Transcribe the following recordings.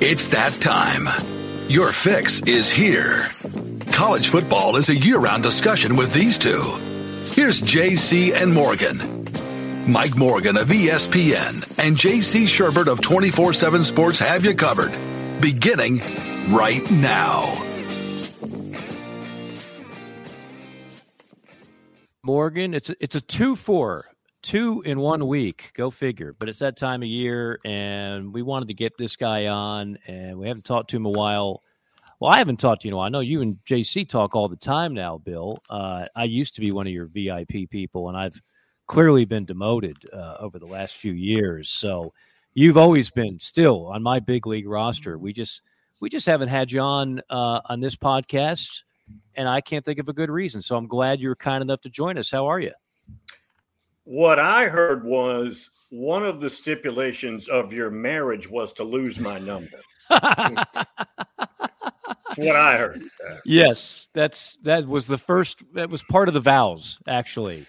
It's that time. Your fix is here. College football is a year round discussion with these two. Here's JC and Morgan. Mike Morgan of ESPN and JC Shurburtt of 24 7 Sports have you covered. Beginning right now. Morgan, it's a, it's a two four two in one week. Go figure. But it's that time of year, and we wanted to get this guy on, and we haven't talked to him a while. Well, I haven't talked to you. Know, I know you and JC talk all the time now, Bill. Uh, I used to be one of your VIP people, and I've clearly been demoted uh, over the last few years. So you've always been still on my big league roster. We just we just haven't had you on uh, on this podcast, and I can't think of a good reason. So I'm glad you're kind enough to join us. How are you? What I heard was one of the stipulations of your marriage was to lose my number. that's what I heard. Yes, that's that was the first. That was part of the vows, actually.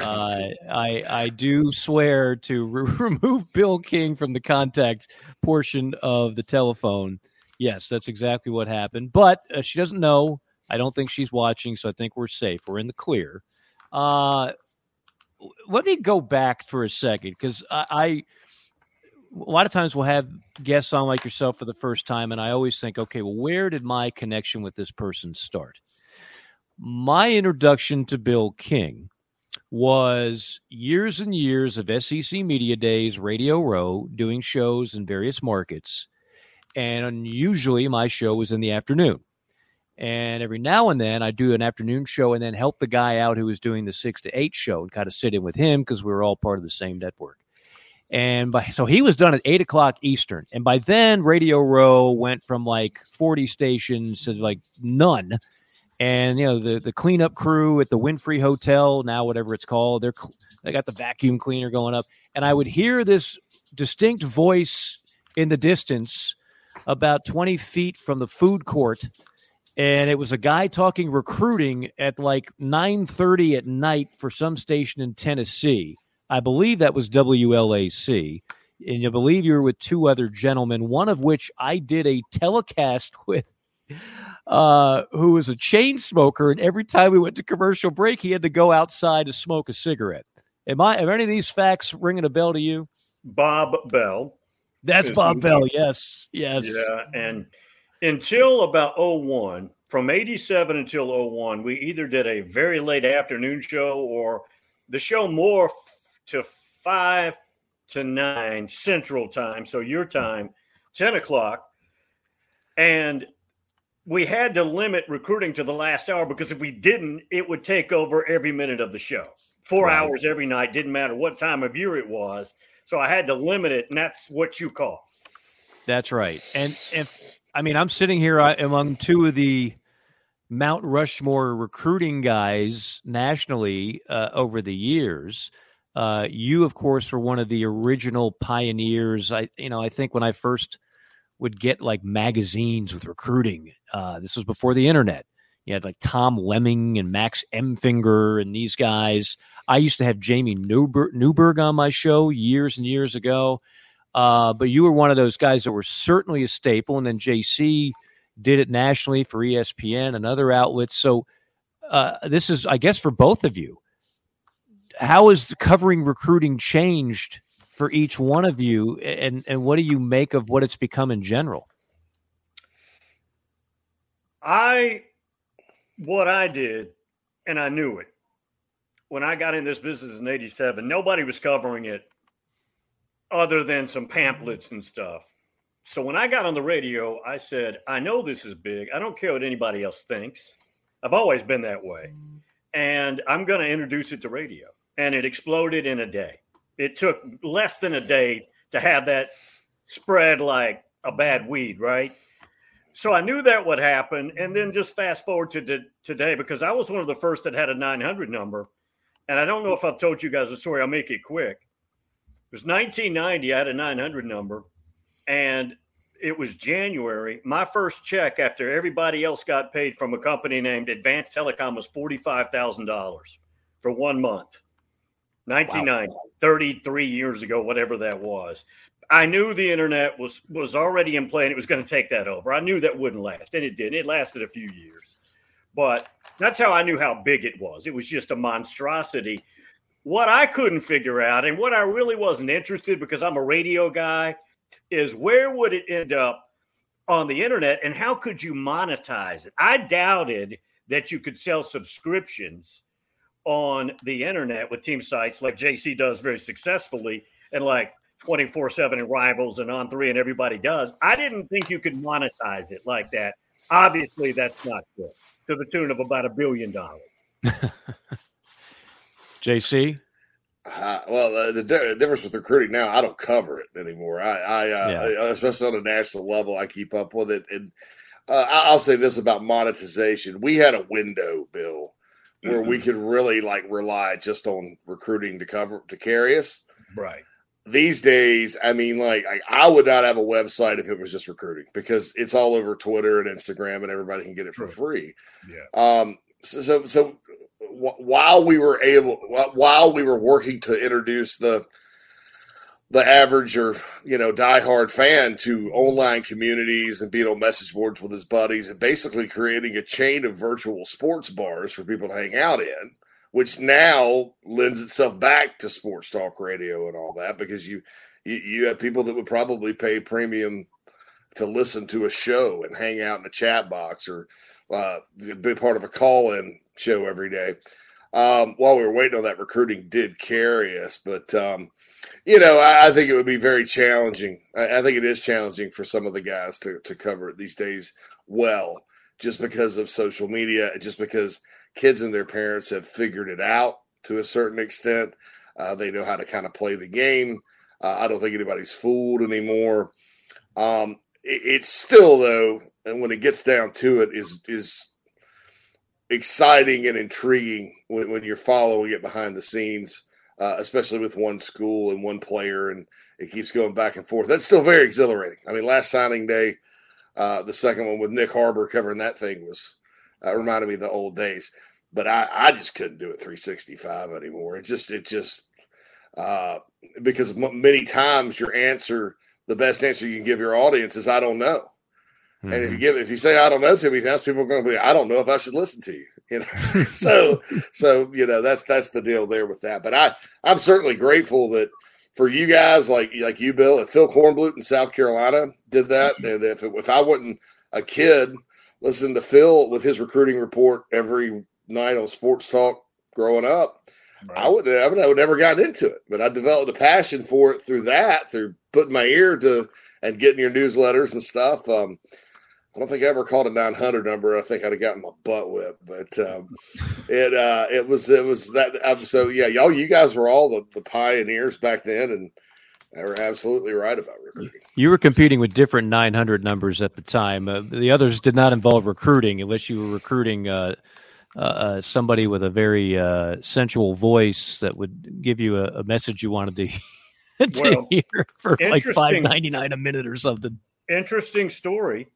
Uh, I I do swear to re- remove Bill King from the contact portion of the telephone. Yes, that's exactly what happened. But uh, she doesn't know. I don't think she's watching, so I think we're safe. We're in the clear. Uh, let me go back for a second because I, I, a lot of times we'll have guests on like yourself for the first time, and I always think, okay, well, where did my connection with this person start? My introduction to Bill King was years and years of SEC Media Days, Radio Row, doing shows in various markets. And usually my show was in the afternoon. And every now and then I do an afternoon show and then help the guy out who was doing the six to eight show and kind of sit in with him because we were all part of the same network. And by so he was done at eight o'clock Eastern. And by then Radio Row went from like 40 stations to like none. And you know, the the cleanup crew at the Wynfrey Hotel, now whatever it's called, they're they got the vacuum cleaner going up. And I would hear this distinct voice in the distance about 20 feet from the food court and it was a guy talking recruiting at like 9:30 at night for some station in Tennessee. I believe that was WLAC. And you believe you were with two other gentlemen, one of which I did a telecast with uh, who was a chain smoker, and every time we went to commercial break, he had to go outside to smoke a cigarette. Am I? Are any of these facts ringing a bell to you? Bob Bell. That's Bob Bell. Yes, yes. Yeah, and until about 01, from 87 until 01, we either did a very late afternoon show or the show more to 5 to 9 Central Time, so your time, 10 o'clock. And we had to limit recruiting to the last hour because if we didn't, it would take over every minute of the show. Four right. hours every night, didn't matter what time of year it was. So I had to limit it, and that's what you call. That's right. And if I mean, I'm sitting here uh, among two of the Mount Rushmore recruiting guys nationally uh, over the years. Uh, you, of course, were one of the original pioneers. I, you know, I think when I first would get like magazines with recruiting, uh, this was before the internet. You had like Tom Lemming and Max Emfinger and these guys. I used to have Jamie Newberg, Newberg on my show years and years ago. Uh, but you were one of those guys that were certainly a staple. And then JC did it nationally for ESPN and other outlets. So uh, this is, I guess, for both of you. How has covering recruiting changed for each one of you, and and what do you make of what it's become in general? I, what I did, and I knew it when I got in this business in '87. Nobody was covering it other than some pamphlets and stuff. So when I got on the radio, I said, I know this is big. I don't care what anybody else thinks. I've always been that way. And I'm going to introduce it to radio. And it exploded in a day. It took less than a day to have that spread like a bad weed, right? So I knew that would happen. And then just fast forward to today, because I was one of the first that had a 900 number. And I don't know if I've told you guys the story. I'll make it quick. It was 1990. I had a 900 number, and it was January. My first check after everybody else got paid from a company named Advanced Telecom was $45,000 for one month. 1990, wow. 33 years ago, whatever that was. I knew the internet was was already in play and it was going to take that over. I knew that wouldn't last, and it didn't. It lasted a few years, but that's how I knew how big it was. It was just a monstrosity. What I couldn't figure out, and what I really wasn't interested because I'm a radio guy, is where would it end up on the internet, and how could you monetize it? I doubted that you could sell subscriptions on the internet with team sites like JC does very successfully and like 24 7 and rivals and on three and everybody does. I didn't think you could monetize it like that. Obviously, that's not good to the tune of about a billion dollars. JC? Uh, well, uh, the, difference with recruiting now, I don't cover it anymore. I, I, uh, yeah. I, especially on a national level, I keep up with it. And uh, I'll say this about monetization: we had a window, Bill, where mm-hmm. we could really like rely just on recruiting to cover to carry us. Right. These days, I mean, like I, I would not have a website if it was just recruiting because it's all over Twitter and Instagram, and everybody can get it for free. Yeah. Um. So, so, so while we were able, while we were working to introduce the the average or you know diehard fan to online communities and being on message boards with his buddies and basically creating a chain of virtual sports bars for people to hang out in which now lends itself back to sports talk radio and all that because you you, you have people that would probably pay premium to listen to a show and hang out in a chat box or uh, be part of a call-in show every day um, while we were waiting on that recruiting did carry us but um, you know, I, I, think it would be very challenging. I, I, think it is challenging for some of the guys to, to cover it these days well, just because of social media, just because kids and their parents have figured it out to a certain extent. Uh, they know how to kind of play the game. Uh, I don't think anybody's fooled anymore. Um, it, it's still though, and when it gets down to it, is is exciting and intriguing when, when you're following it behind the scenes uh, especially with one school and one player, and it keeps going back and forth. That's still very exhilarating. I mean, last signing day, uh, the second one with Nyck Harbor covering that thing was uh, reminded me of the old days. But I, I just couldn't do it 365 anymore. It just, it just, uh, because many times your answer, the best answer you can give your audience is, I don't know. Mm-hmm. And if you mm-hmm. give, if you say, I don't know too many times, people are going to be, I don't know if I should listen to you. You know, so so you know that's that's the deal there with that. But I I'm certainly grateful that for you guys like like you, Bill, if Phil Kornblut in South Carolina did that, and if it, if I wasn't a kid listening to Phil with his recruiting report every night on Sports Talk growing up, right. I would I would have never gotten into it. But I developed a passion for it through that, through putting my ear to and getting your newsletters and stuff. Um, I don't think I ever called a 900 number. I think I'd have gotten my butt whipped, but um, it uh, it was it was that. Um, so yeah, y'all, you guys were all the, the pioneers back then, and they were absolutely right about recruiting. You were competing with different 900 numbers at the time. Uh, the others did not involve recruiting, unless you were recruiting uh, uh, uh somebody with a very uh, sensual voice that would give you a, a message you wanted to, to well, hear for like 5.99 a minute or something. Interesting story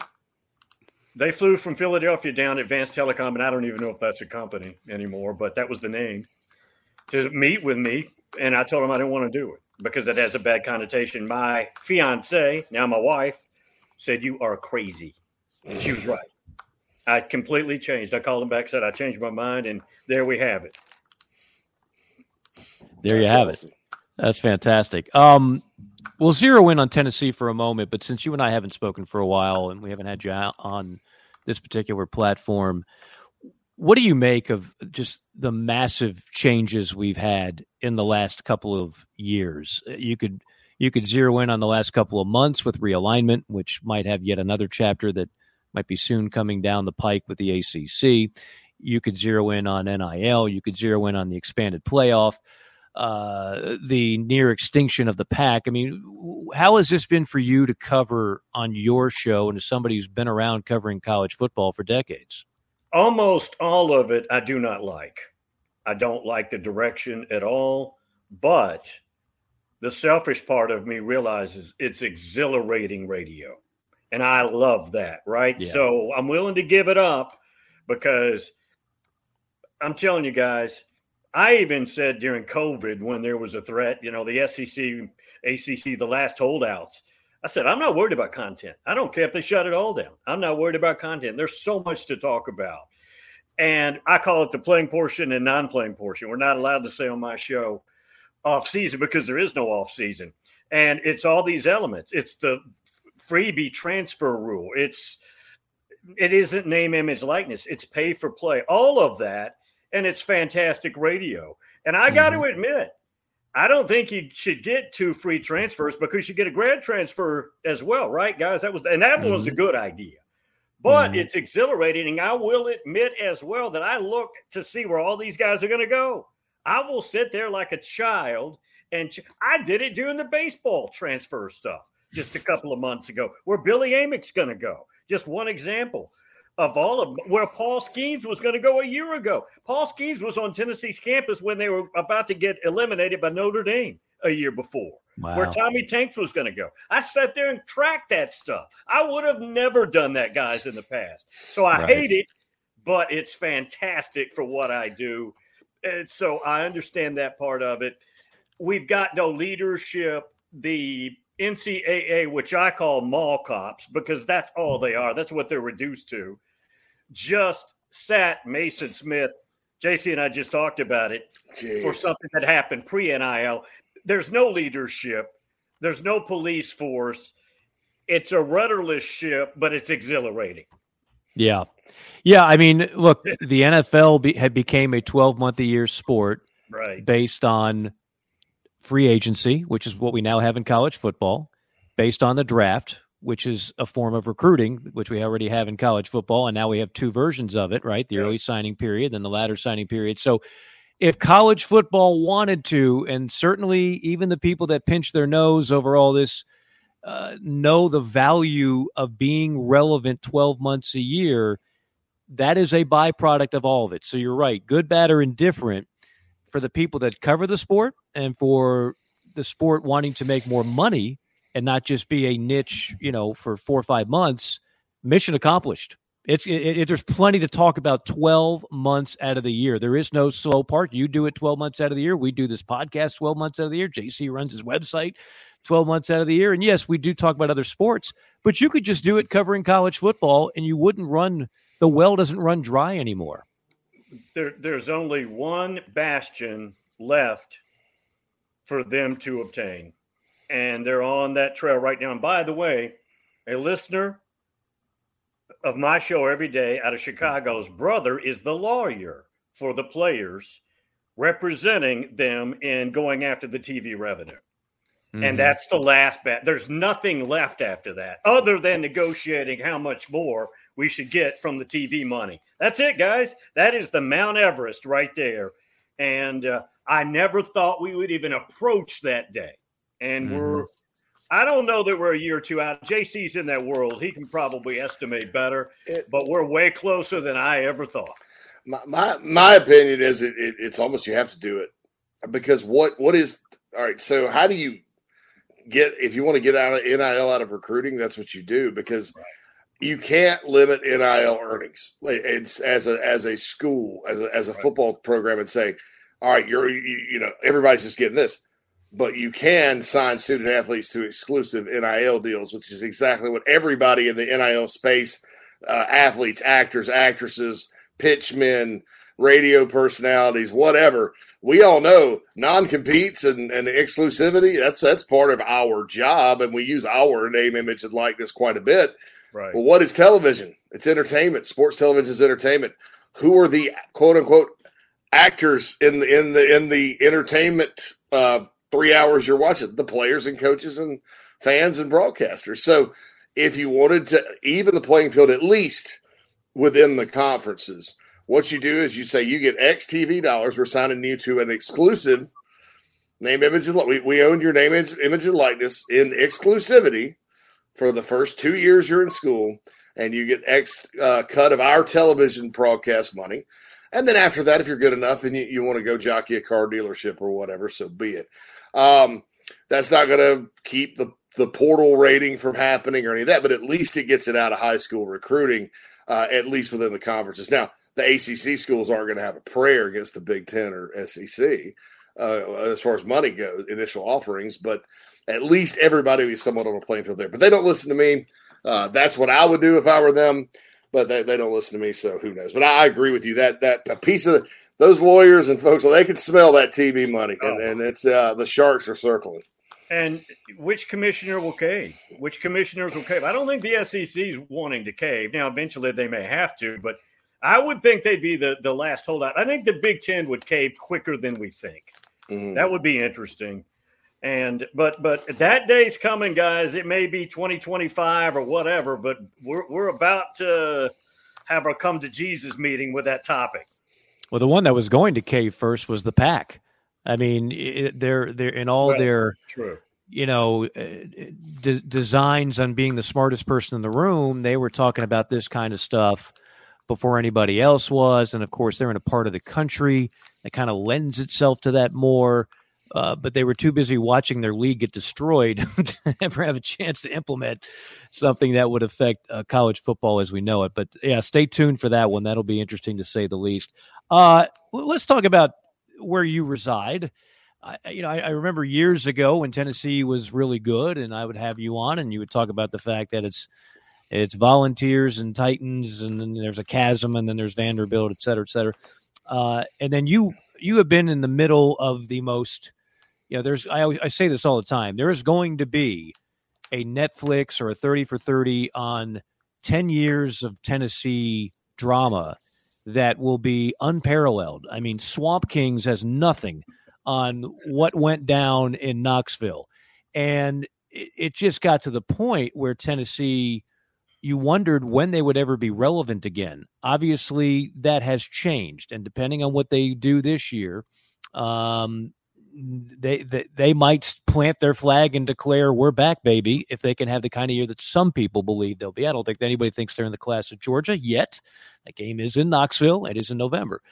they flew from Philadelphia down Advanced Telecom, and I don't even know if that's a company anymore, but that was the name to meet with me. And I told them I didn't want to do it because it has a bad connotation. My fiance, now my wife, said, You are crazy. And she was right. I completely changed. I called them back, said I changed my mind, and there we have it. There you That's have awesome. it. That's fantastic. Um, we'll zero in on Tennessee for a moment, but since you and I haven't spoken for a while and we haven't had you on this particular platform, what do you make of just the massive changes we've had in the last couple of years? You could you could zero in on the last couple of months with realignment, which might have yet another chapter that might be soon coming down the pike with the ACC. You could zero in on NIL. You could zero in on the expanded playoff uh, the near extinction of the pack. I mean, how has this been for you to cover on your show and as somebody who's been around covering college football for decades? Almost all of it I do not like. I don't like the direction at all, but the selfish part of me realizes it's exhilarating radio. And I love that, right? Yeah. So I'm willing to give it up because I'm telling you guys, I even said during COVID when there was a threat, you know, the SEC, ACC, the last holdouts. I said, I'm not worried about content. I don't care if they shut it all down. I'm not worried about content. There's so much to talk about. And I call it the playing portion and non playing portion. We're not allowed to say on my show off season because there is no off season. And it's all these elements. It's the freebie transfer rule. It's it isn't name, image, likeness. It's pay for play. All of that, and it's fantastic radio. And I got to mm-hmm. admit, I don't think you should get two free transfers because you get a grad transfer as well, right, guys? That was and that mm-hmm. was a mm-hmm. good idea. But mm-hmm. it's exhilarating. And I will admit as well that I look to see where all these guys are going to go. I will sit there like a child. And ch- I did it during the baseball transfer stuff just a couple of months ago. Where Billy Amick's going to go. Just one example of all of where Paul Skenes was going to go a year ago. Paul Skenes was on Tennessee's campus when they were about to get eliminated by Notre Dame a year before. Wow. Where Tommy Tanks was going to go. I sat there and tracked that stuff. I would have never done that, guys, in the past. So I right. hate it, but it's fantastic for what I do. And so I understand that part of it. We've got no leadership. The NCAA, which I call mall cops, because that's all they are. That's what they're reduced to. Just sat Mason Smith. JC and I just talked about it Jeez. for something that happened pre NIL. There's no leadership. There's no police force. It's a rudderless ship, but it's exhilarating. Yeah, yeah. I mean, look, the NFL be, had became a 12 month a year sport, right? Based on free agency, which is what we now have in college football, based on the draft, which is a form of recruiting, which we already have in college football. And now we have two versions of it, right? The early signing period, then the latter signing period. So if college football wanted to, and certainly even the people that pinch their nose over all this uh, know the value of being relevant 12 months a year, that is a byproduct of all of it. So you're right, good, bad, or indifferent for the people that cover the sport and for the sport wanting to make more money and not just be a niche, you know, for four or five months, mission accomplished. It's it, it, there's plenty to talk about 12 months out of the year. There is no slow part. You do it 12 months out of the year. We do this podcast 12 months out of the year. JC runs his website 12 months out of the year. And yes, we do talk about other sports, but you could just do it covering college football and you wouldn't run the well doesn't run dry anymore there, there's only one bastion left for them to obtain. And they're on that trail right now. And by the way, a listener of my show every day out of Chicago's brother is the lawyer for the players representing them in going after the TV revenue. Mm-hmm. And that's the last bet. There's nothing left after that other than negotiating how much more we should get from the TV money. That's it, guys. That is the Mount Everest right there. And uh, I never thought we would even approach that day. And mm-hmm. we're, I don't know that we're a year or two out. JC's in that world. He can probably estimate better, it, but we're way closer than I ever thought. My, my, my opinion is it, it, it's almost you have to do it because what, what is, all right. So how do you get, if you want to get out of NIL out of recruiting, that's what you do because right you can't limit NIL earnings. It's as a as a school, as a as a football program, and say, all right, you're you, you know everybody's just getting this, but you can sign student athletes to exclusive NIL deals, which is exactly what everybody in the NIL space, uh, athletes, actors, actresses, pitchmen, radio personalities, whatever. We all know non-competes and, and exclusivity. That's that's part of our job, and we use our name, image, and likeness quite a bit Right. Well, what is television? It's entertainment. Sports television is entertainment. Who are the quote unquote actors in the in the in the entertainment uh, three hours you're watching? The players and coaches and fans and broadcasters. So if you wanted to even the playing field at least within the conferences, what you do is you say you get X TV dollars. We're signing you to an exclusive name, image, and we, we own your name, image, and likeness in exclusivity for the first two years you're in school, and you get X uh, cut of our television broadcast money. And then after that, if you're good enough and you, you want to go jockey a car dealership or whatever, so be it. Um, that's not going to keep the, the portal rating from happening or any of that, but at least it gets it out of high school recruiting, uh, at least within the conferences. Now, the ACC schools aren't going to have a prayer against the Big Ten or SEC uh, as far as money goes, initial offerings, but at least everybody will be somewhat on a playing field there. But they don't listen to me. Uh, that's what I would do if I were them, but they, they don't listen to me, so who knows? But I, I agree with you that that a piece of those lawyers and folks, they can smell that TV money, and, oh. and it's uh, the sharks are circling. And which commissioner will cave? Which commissioners will cave? I don't think the SEC is wanting to cave. Now, eventually they may have to, but I would think they'd be the, the last holdout. I think the Big Ten would cave quicker than we think. Mm-hmm. That would be interesting. And but but that day's coming, guys. It may be 2025 or whatever, but we're we're about to have our come to Jesus meeting with that topic. Well, the one that was going to cave first was the pack. I mean, it, they're they're in all right. their True. you know uh, de- designs on being the smartest person in the room. They were talking about this kind of stuff before anybody else was, and of course, they're in a part of the country that kind of lends itself to that more. Uh, but they were too busy watching their league get destroyed to ever have a chance to implement something that would affect uh, college football as we know it. But yeah, stay tuned for that one. That'll be interesting to say the least. Uh, let's talk about where you reside. I, you know, I, I, remember years ago when Tennessee was really good, and I would have you on, and you would talk about the fact that it's it's volunteers and Titans, and then there's a chasm, and then there's Vanderbilt, et cetera, et cetera. Uh, and then you you have been in the middle of the most, you know, there's I I say this all the time. There is going to be a Netflix or a thirty for thirty on ten years of Tennessee drama that will be unparalleled. I mean, Swamp Kings has nothing on what went down in Knoxville. And it, it, just got to the point where Tennessee, you wondered when they would ever be relevant again. Obviously, that has changed. And depending on what they do this year, um, they, they they might plant their flag and declare we're back, baby, if they can have the kind of year that some people believe they'll be. I don't think anybody thinks they're in the class of Georgia yet. That game is in Knoxville. It is in November.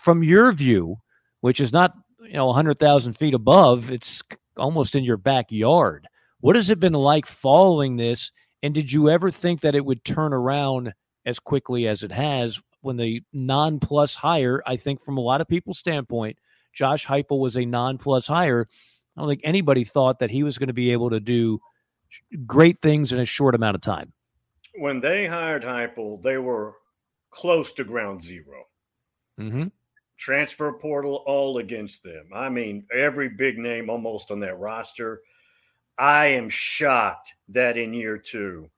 From your view, which is not you know 100,000 feet above, it's almost in your backyard. What has it been like following this? And did you ever think that it would turn around as quickly as it has when the non plus hire, I think from a lot of people's standpoint, Josh Heupel was a non-plus hire. I don't think anybody thought that he was going to be able to do great things in a short amount of time. When they hired Heupel, they were close to ground 0 mm-hmm. Transfer portal all against them. I mean, every big name almost on that roster. I am shocked that in year two,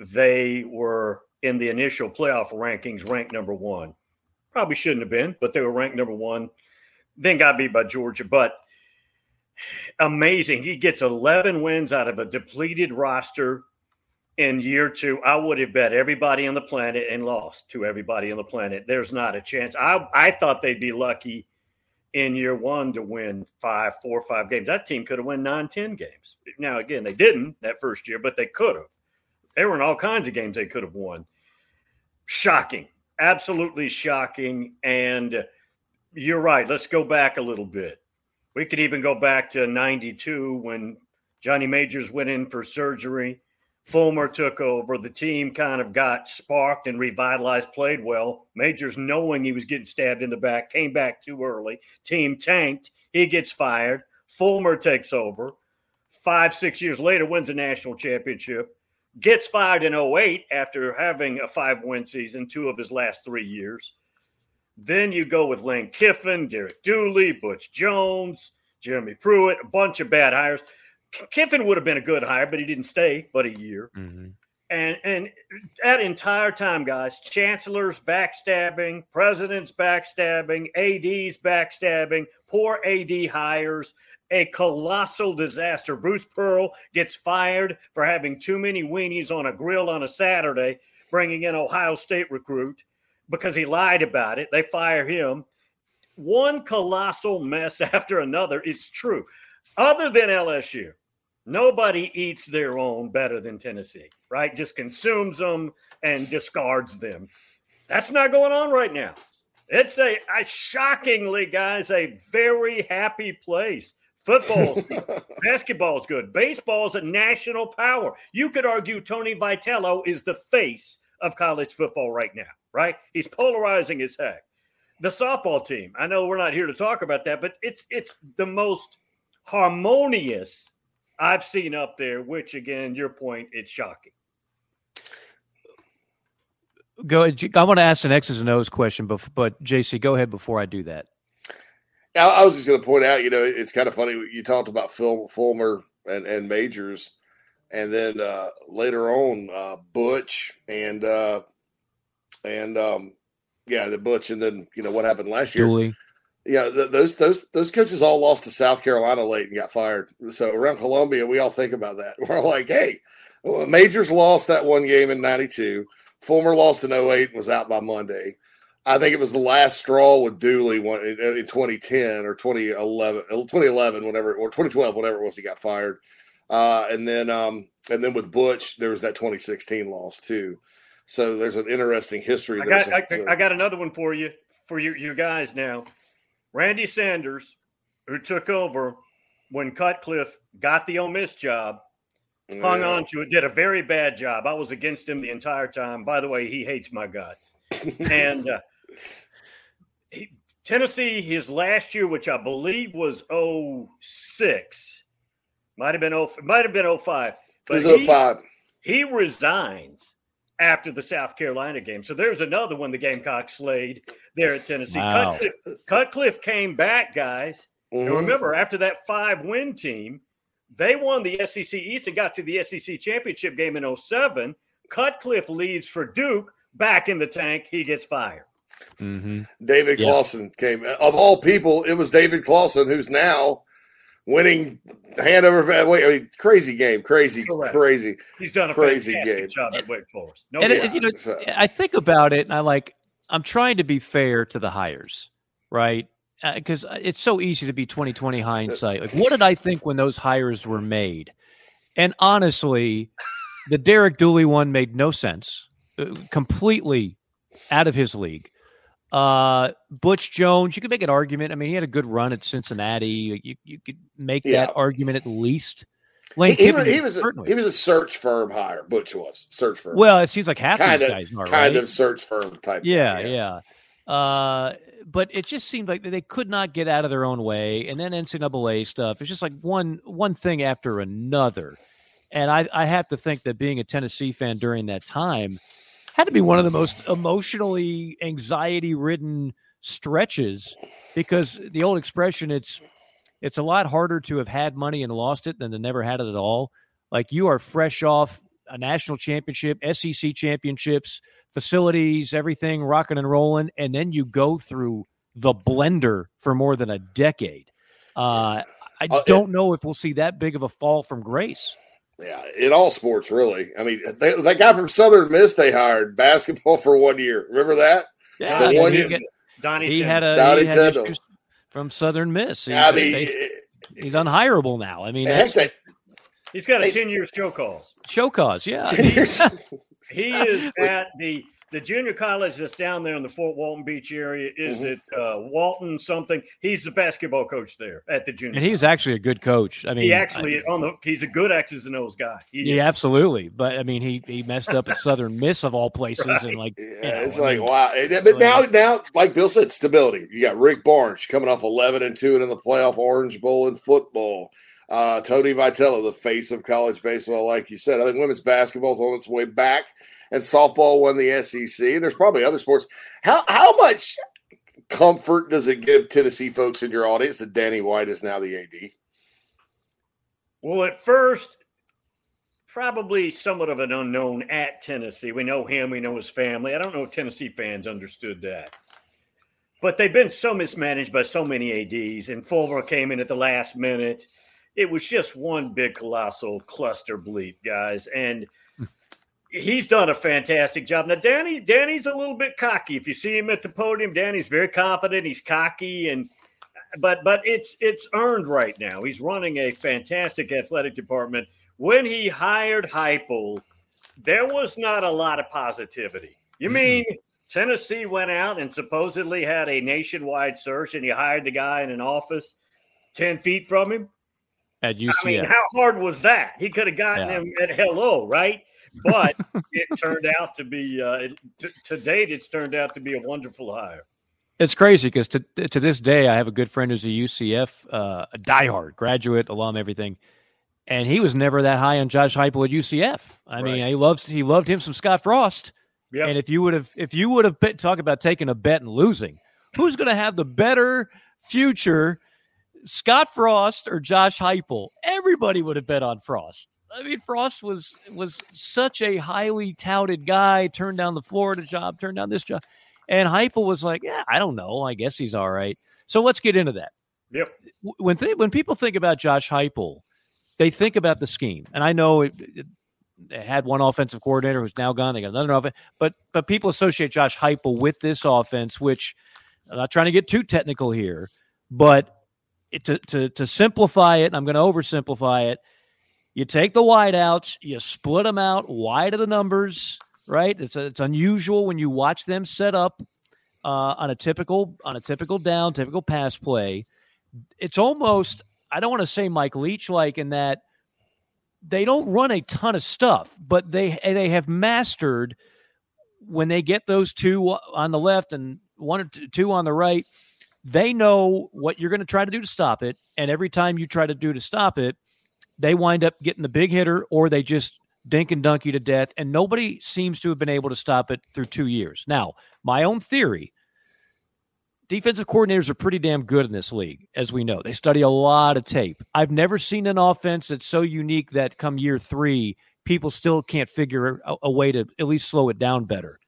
they were in the initial playoff rankings ranked number one. Probably shouldn't have been, but they were ranked number one then got beat by Georgia. But amazing. He gets 11 wins out of a depleted roster in year two. I would have bet everybody on the planet and lost to everybody on the planet. There's not a chance. I, I thought they'd be lucky in year one to win five, four five games. That team could have won nine, ten games. Now, again, they didn't that first year, but they could have. They were in all kinds of games they could have won. Shocking. Absolutely shocking. And – you're right. Let's go back a little bit. We could even go back to 92 when Johnny Majors went in for surgery. Fulmer took over. The team kind of got sparked and revitalized, played well. Majors, knowing he was getting stabbed in the back, came back too early. Team tanked. He gets fired. Fulmer takes over. Five, six years later, wins a national championship. Gets fired in 08 after having a five win season, two of his last three years. Then you go with Lane Kiffin, Derek Dooley, Butch Jones, Jeremy Pruitt, a bunch of bad hires. Kiffin would have been a good hire, but he didn't stay but a year. Mm-hmm. And and that entire time, guys, chancellors backstabbing, presidents backstabbing, ads backstabbing, poor ad hires, a colossal disaster. Bruce Pearl gets fired for having too many weenies on a grill on a Saturday, bringing in Ohio State recruit because he lied about it. They fire him. One colossal mess after another. It's true. Other than LSU, nobody eats their own better than Tennessee, right? Just consumes them and discards them. That's not going on right now. It's a, a shockingly, guys, a very happy place. Football, basketball is good. Baseball is a national power. You could argue Tony Vitello is the face of college football right now, right? He's polarizing as heck. The softball team, I know we're not here to talk about that, but it's it's the most harmonious I've seen up there, which again, your point, it's shocking. Go. I want to ask an X's and O's question, but but JC, go ahead before I do that. I was just going to point out, you know, it's kind of funny. You talked about Phil Fulmer and, and Majors, and then uh, later on, uh, Butch and uh, and um, yeah, the Butch, and then you know what happened last year. Dooley. Yeah, th- those those those coaches all lost to South Carolina late and got fired. So around Columbia, we all think about that. We're like, hey, well, Majors lost that one game in '92. Fulmer lost in 08 and was out by Monday. I think it was the last straw with Dooley in, in 2010 or 2011, 2011, whatever, or 2012, whatever it was, he got fired. Uh, and then, um, and then with Butch, there was that 2016 loss too. So there's an interesting history. I got, I, I got another one for you, for you, you guys now. Randy Sanders, who took over when Cutcliffe got the Ole Miss job, hung yeah. on to it, did a very bad job. I was against him the entire time. By the way, he hates my guts. and uh, he, Tennessee, his last year, which I believe was 06, might have been 0, might have been 05. But it was he, 05. He resigns after the South Carolina game. So there's another one the Gamecocks slayed there at Tennessee. Wow. Cutcliffe, Cutcliffe, came back, guys. Mm-hmm. And remember, after that five win team, they won the SEC East and got to the SEC championship game in 07. Cutcliffe leaves for Duke, back in the tank. He gets fired. Mm-hmm. David yeah. Clawson came. Of all people, it was David Clawson who's now winning hand over wait, I mean, crazy game, crazy, Correct. crazy. He's done a crazy game. job at Wake Forest. No, and it, you know, I think about it, and I like. I'm trying to be fair to the hires, right? Because uh, it's so easy to be 2020 hindsight. Like, what did I think when those hires were made? And honestly, the Derek Dooley one made no sense, uh, completely out of his league. Uh, Butch Jones, you could make an argument. I mean, he had a good run at Cincinnati. You, you could make yeah. that argument at least. Lane he, he, was, he was a, he was a search firm hire. Butch was search firm. Well, it seems like half kind these of, guys are kind right? of search firm type. Yeah, thing, yeah. yeah. Uh, but it just seemed like they could not get out of their own way, and then NCAA stuff. It's just like one one thing after another, and I I have to think that being a Tennessee fan during that time had to be one of the most emotionally anxiety ridden stretches because the old expression it's it's a lot harder to have had money and lost it than to never had it at all. Like you are fresh off a national championship sec championships facilities everything rocking and rolling and then you go through the blender for more than a decade. Uh, i uh, don't know if we'll see that big of a fall from grace yeah, in all sports, really. I mean, they, that guy from Southern Miss they hired basketball for one year. Remember that? Yeah, the one year. Donnie he had a Donnie he had from Southern Miss. He's, I mean, they, he's unhireable now. I mean, they, he's got a ten year show cause. Show cause, yeah. he is at the the junior college that's down there in the Fort Walton Beach area. Is mm-hmm. it uh, Walton something? He's the basketball coach there at the junior. And he's actually a good coach. I mean, he actually I, on the he's a good X's and O's guy. He yeah, is. absolutely. But I mean, he he messed up at Southern Miss of all places, right. and like, yeah, you know, it's I like mean, wow. But now now, like Bill said, stability. You got Rick Barnes coming off eleven and two and in the playoff Orange Bowl in football. Uh, Tony Vitello, the face of college baseball, like you said. I think women's basketball is on its way back and softball won the SEC. There's probably other sports. How how much comfort does it give Tennessee folks in your audience that Danny White is now the AD? Well, at first, probably somewhat of an unknown at Tennessee. We know him, we know his family. I don't know if Tennessee fans understood that. But they've been so mismanaged by so many ADs, and Fulmer came in at the last minute. It was just one big colossal cluster bleep, guys. And – he's done a fantastic job. Now, Danny, Danny's a little bit cocky. If you see him at the podium, Danny's very confident. He's cocky, and but but it's it's earned right now. He's running a fantastic athletic department. When he hired Heupel, there was not a lot of positivity. You mm-hmm. mean Tennessee went out and supposedly had a nationwide search, and he hired the guy in an office ten feet from him? At UCF. I mean, how hard was that? He could have gotten yeah. him at hello, right? But it turned out to be uh, to, to date. It's turned out to be a wonderful hire. It's crazy because to to this day, I have a good friend who's a UCF, uh, a diehard graduate, alum, everything, and he was never that high on Josh Heupel at UCF. I right. mean, he loves he loved him some Scott Frost. Yep. And if you would have if you would have bet, talk about taking a bet and losing, who's going to have the better future, Scott Frost or Josh Heupel? Everybody would have bet on Frost. I mean, Frost was was such a highly touted guy. Turned down the Florida job, turned down this job, and Heupel was like, "Yeah, I don't know. I guess he's all right." So let's get into that. Yep. When th- when people think about Josh Heupel, they think about the scheme, and I know it, it, they had one offensive coordinator who's now gone. They got another offense, but but people associate Josh Heupel with this offense, which I'm not trying to get too technical here, but it, to to to simplify it, I'm going to oversimplify it you take the wideouts, you split them out wide of the numbers, right? It's it's unusual when you watch them set up uh, on a typical on a typical down, typical pass play. It's almost I don't want to say Mike Leach like in that they don't run a ton of stuff, but they they have mastered when they get those two on the left and one or two on the right. They know what you're going to try to do to stop it, and every time you try to do to stop it, they wind up getting the big hitter or they just dink and dunk you to death. And nobody seems to have been able to stop it through two years. Now, my own theory defensive coordinators are pretty damn good in this league, as we know. They study a lot of tape. I've never seen an offense that's so unique that come year three, people still can't figure a, a way to at least slow it down better.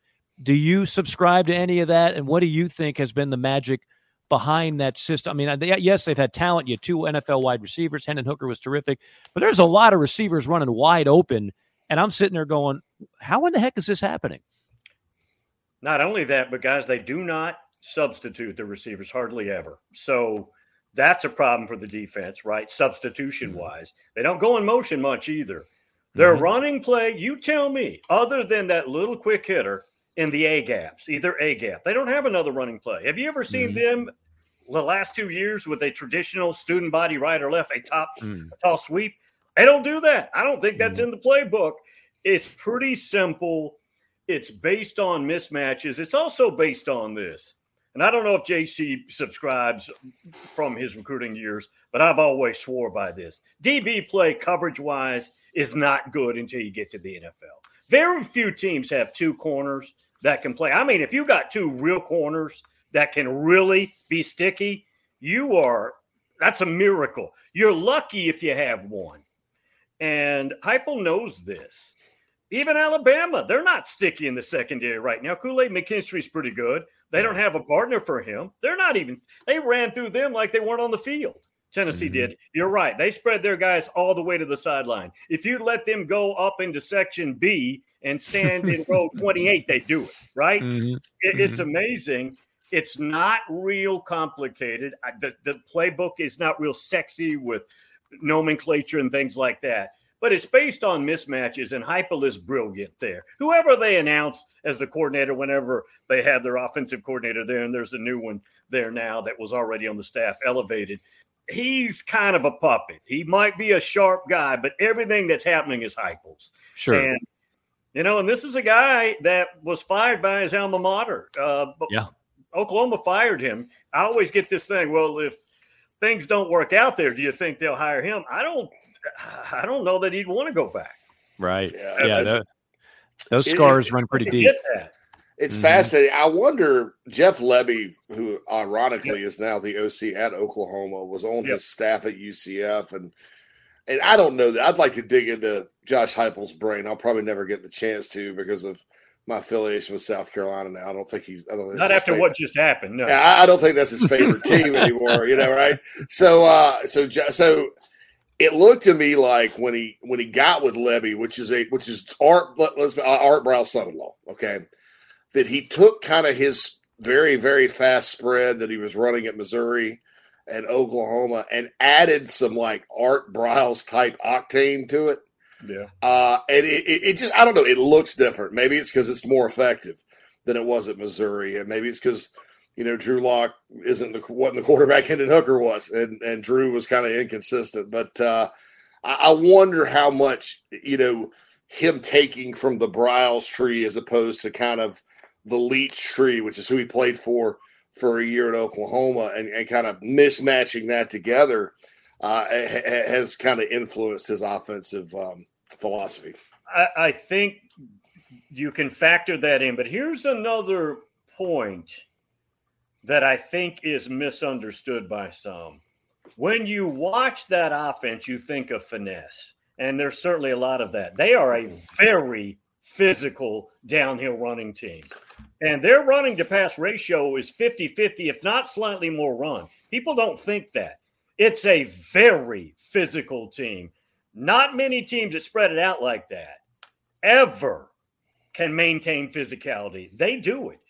Do you subscribe to any of that? And what do you think has been the magic behind that system. I mean, they, yes, they've had talent. You had two NFL wide receivers. Hendon Hooker was terrific, but there's a lot of receivers running wide open. And I'm sitting there going, how in the heck is this happening? Not only that, but guys, they do not substitute the receivers hardly ever. So that's a problem for the defense, right? Substitution wise, they don't go in motion much either. Their mm-hmm. running play, you tell me, other than that little quick hitter, in the A gaps, either A gap. They don't have another running play. Have you ever seen mm-hmm. them the last two years with a traditional student body right or left, a top mm. a tall sweep? They don't do that. I don't think that's mm. in the playbook. It's pretty simple. It's based on mismatches. It's also based on this. And I don't know if JC subscribes from his recruiting years, but I've always swore by this. DB play coverage wise is not good until you get to the NFL. Very few teams have two corners that can play. I mean, if you got two real corners that can really be sticky, you are that's a miracle. You're lucky if you have one. And Heupel knows this. Even Alabama, they're not sticky in the secondary right now. Kool-Aid McKinstry's pretty good. They don't have a partner for him. They're not even they ran through them like they weren't on the field. Tennessee mm-hmm. did. You're right. They spread their guys all the way to the sideline. If you let them go up into section B and stand in row 28, they do it, right? Mm-hmm. It, it's mm-hmm. amazing. It's not real complicated. The, the playbook is not real sexy with nomenclature and things like that but it's based on mismatches, and Heupel is brilliant there. Whoever they announce as the coordinator, whenever they have their offensive coordinator there, and there's a new one there now that was already on the staff, elevated he's kind of a puppet. He might be a sharp guy, but everything that's happening is Heupel's. Sure. And you know, and this is a guy that was fired by his alma mater. Uh, yeah. Oklahoma fired him. I always get this thing. Well, if things don't work out there, do you think they'll hire him? I don't. I don't know that he'd want to go back. Right. Yeah. yeah that, those scars it, run pretty deep. It's mm-hmm. fascinating. I wonder Jeff Lebby, who ironically yep. is now the OC at Oklahoma, was on yep. his staff at UCF, and and I don't know that. I'd like to dig into Josh Heupel's brain. I'll probably never get the chance to because of my affiliation with South Carolina now. I don't think he's. I don't think not after favorite. what just happened. No, I, I don't think that's his favorite team anymore. You know, right? So, uh, so, so it looked to me like when he when he got with Lebby, which is a which is Art let's Art Briles' son-in-law. Okay that he took kind of his very, very fast spread that he was running at Missouri and Oklahoma and added some like Art Briles type octane to it. Yeah. Uh, and it, it, it, just, I don't know, it looks different. Maybe it's because it's more effective than it was at Missouri. And maybe it's because, you know, Drew Lock isn't the, what the quarterback Hendon Hooker was. And, and Drew was kind of inconsistent. But uh, I, I wonder how much, you know, him taking from the Briles tree as opposed to kind of the Leach tree, which is who he played for for a year at Oklahoma, and, and kind of mismatching that together uh, has kind of influenced his offensive um, philosophy. I, I think you can factor that in, but here's another point that I think is misunderstood by some. When you watch that offense, you think of finesse, and there's certainly a lot of that. They are a very physical downhill running team. And their running to pass ratio is 50 50, if not slightly more run. People don't think that. It's a very physical team. Not many teams that spread it out like that ever can maintain physicality. They do it.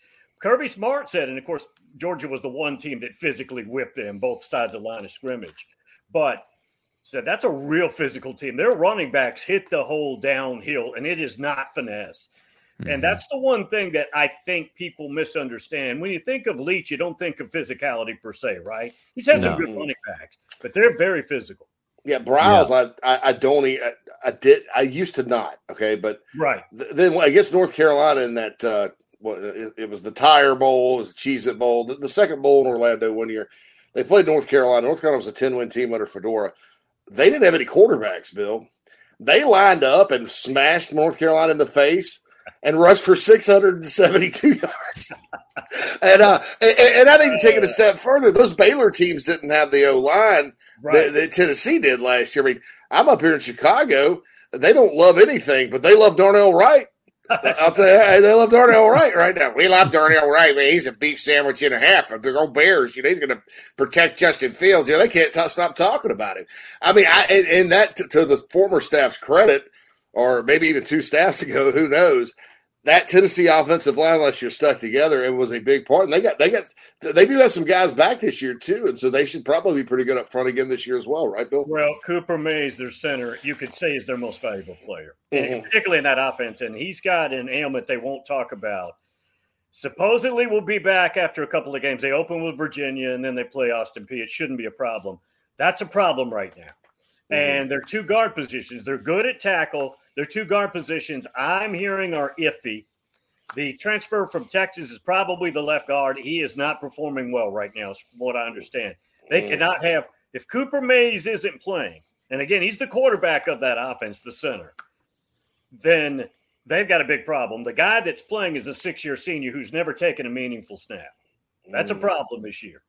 Kirby Smart said, and of course, Georgia was the one team that physically whipped them both sides of the line of scrimmage. But said that's a real physical team. Their running backs hit the hole downhill, and it is not finesse. Mm-hmm. And that's the one thing that I think people misunderstand. When you think of Leach, you don't think of physicality per se, right? He's had no. some good running backs, but they're very physical. Yeah, Briles, yeah. I, I, I don't, I, I, did, I used to not, okay, but right th- then I guess North Carolina in that, uh, well, it, it, was the Tire Bowl, it was the Cheez It Bowl, the, the second bowl in Orlando one year. They played North Carolina. North Carolina was a 10 win team under Fedora they didn't have any quarterbacks, Bill. They lined up and smashed North Carolina in the face and rushed for 672 yards. and, uh, and, and I to take it a step further, those Baylor teams didn't have the O line right. that, that, Tennessee did last year. I mean, I'm up here in Chicago. They don't love anything, but they love Darnell Wright. I'll tell you, they love Darnell Wright right now. We love Darnell Wright. Man, he's a beef sandwich and a half. The old Bears, you know, he's going to protect Justin Fields. You know, they can't t- stop talking about him. I mean, I, and, and that t- to the former staff's credit, or maybe even two staffs ago, who knows? that Tennessee offensive line, unless you're stuck together, it was a big part. And they got they got they do have some guys back this year too, and so they should probably be pretty good up front again this year as well, right, Bill? Well, Cooper Mays, their center, you could say is their most valuable player, mm-hmm. particularly in that offense, and he's got an ailment they won't talk about. Supposedly, will be back after a couple of games. They open with Virginia, and then they play Austin Peay. It shouldn't be a problem. That's a problem right now. Mm-hmm. And their two guard positions, they're good at tackle their two guard positions, I'm hearing, are iffy. The transfer from Texas is probably the left guard. He is not performing well right now, from what I understand. They mm. cannot have, if Cooper Mays isn't playing, and again, he's the quarterback of that offense, the center, then they've got a big problem. The guy that's playing is a six year senior who's never taken a meaningful snap. That's a mm. problem this year.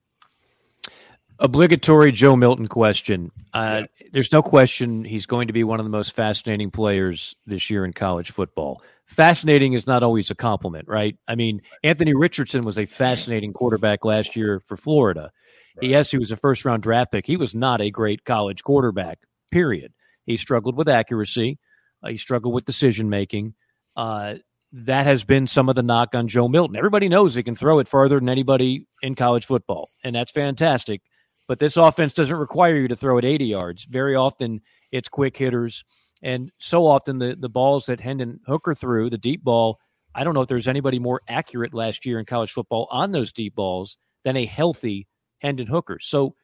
Obligatory Joe Milton question. Uh, yeah. There's no question he's going to be one of the most fascinating players this year in college football. Fascinating is not always a compliment, right? I mean, Anthony Richardson was a fascinating quarterback last year for Florida. Right. Yes, he was a first round draft pick. He was not a great college quarterback, period. He struggled with accuracy, uh, he struggled with decision making. Uh, that has been some of the knock on Joe Milton. Everybody knows he can throw it farther than anybody in college football, and that's fantastic. But this offense doesn't require you to throw it 80 yards. Very often it's quick hitters. And so often the, the balls that Hendon Hooker threw, the deep ball, I don't know if there's anybody more accurate last year in college football on those deep balls than a healthy Hendon Hooker. So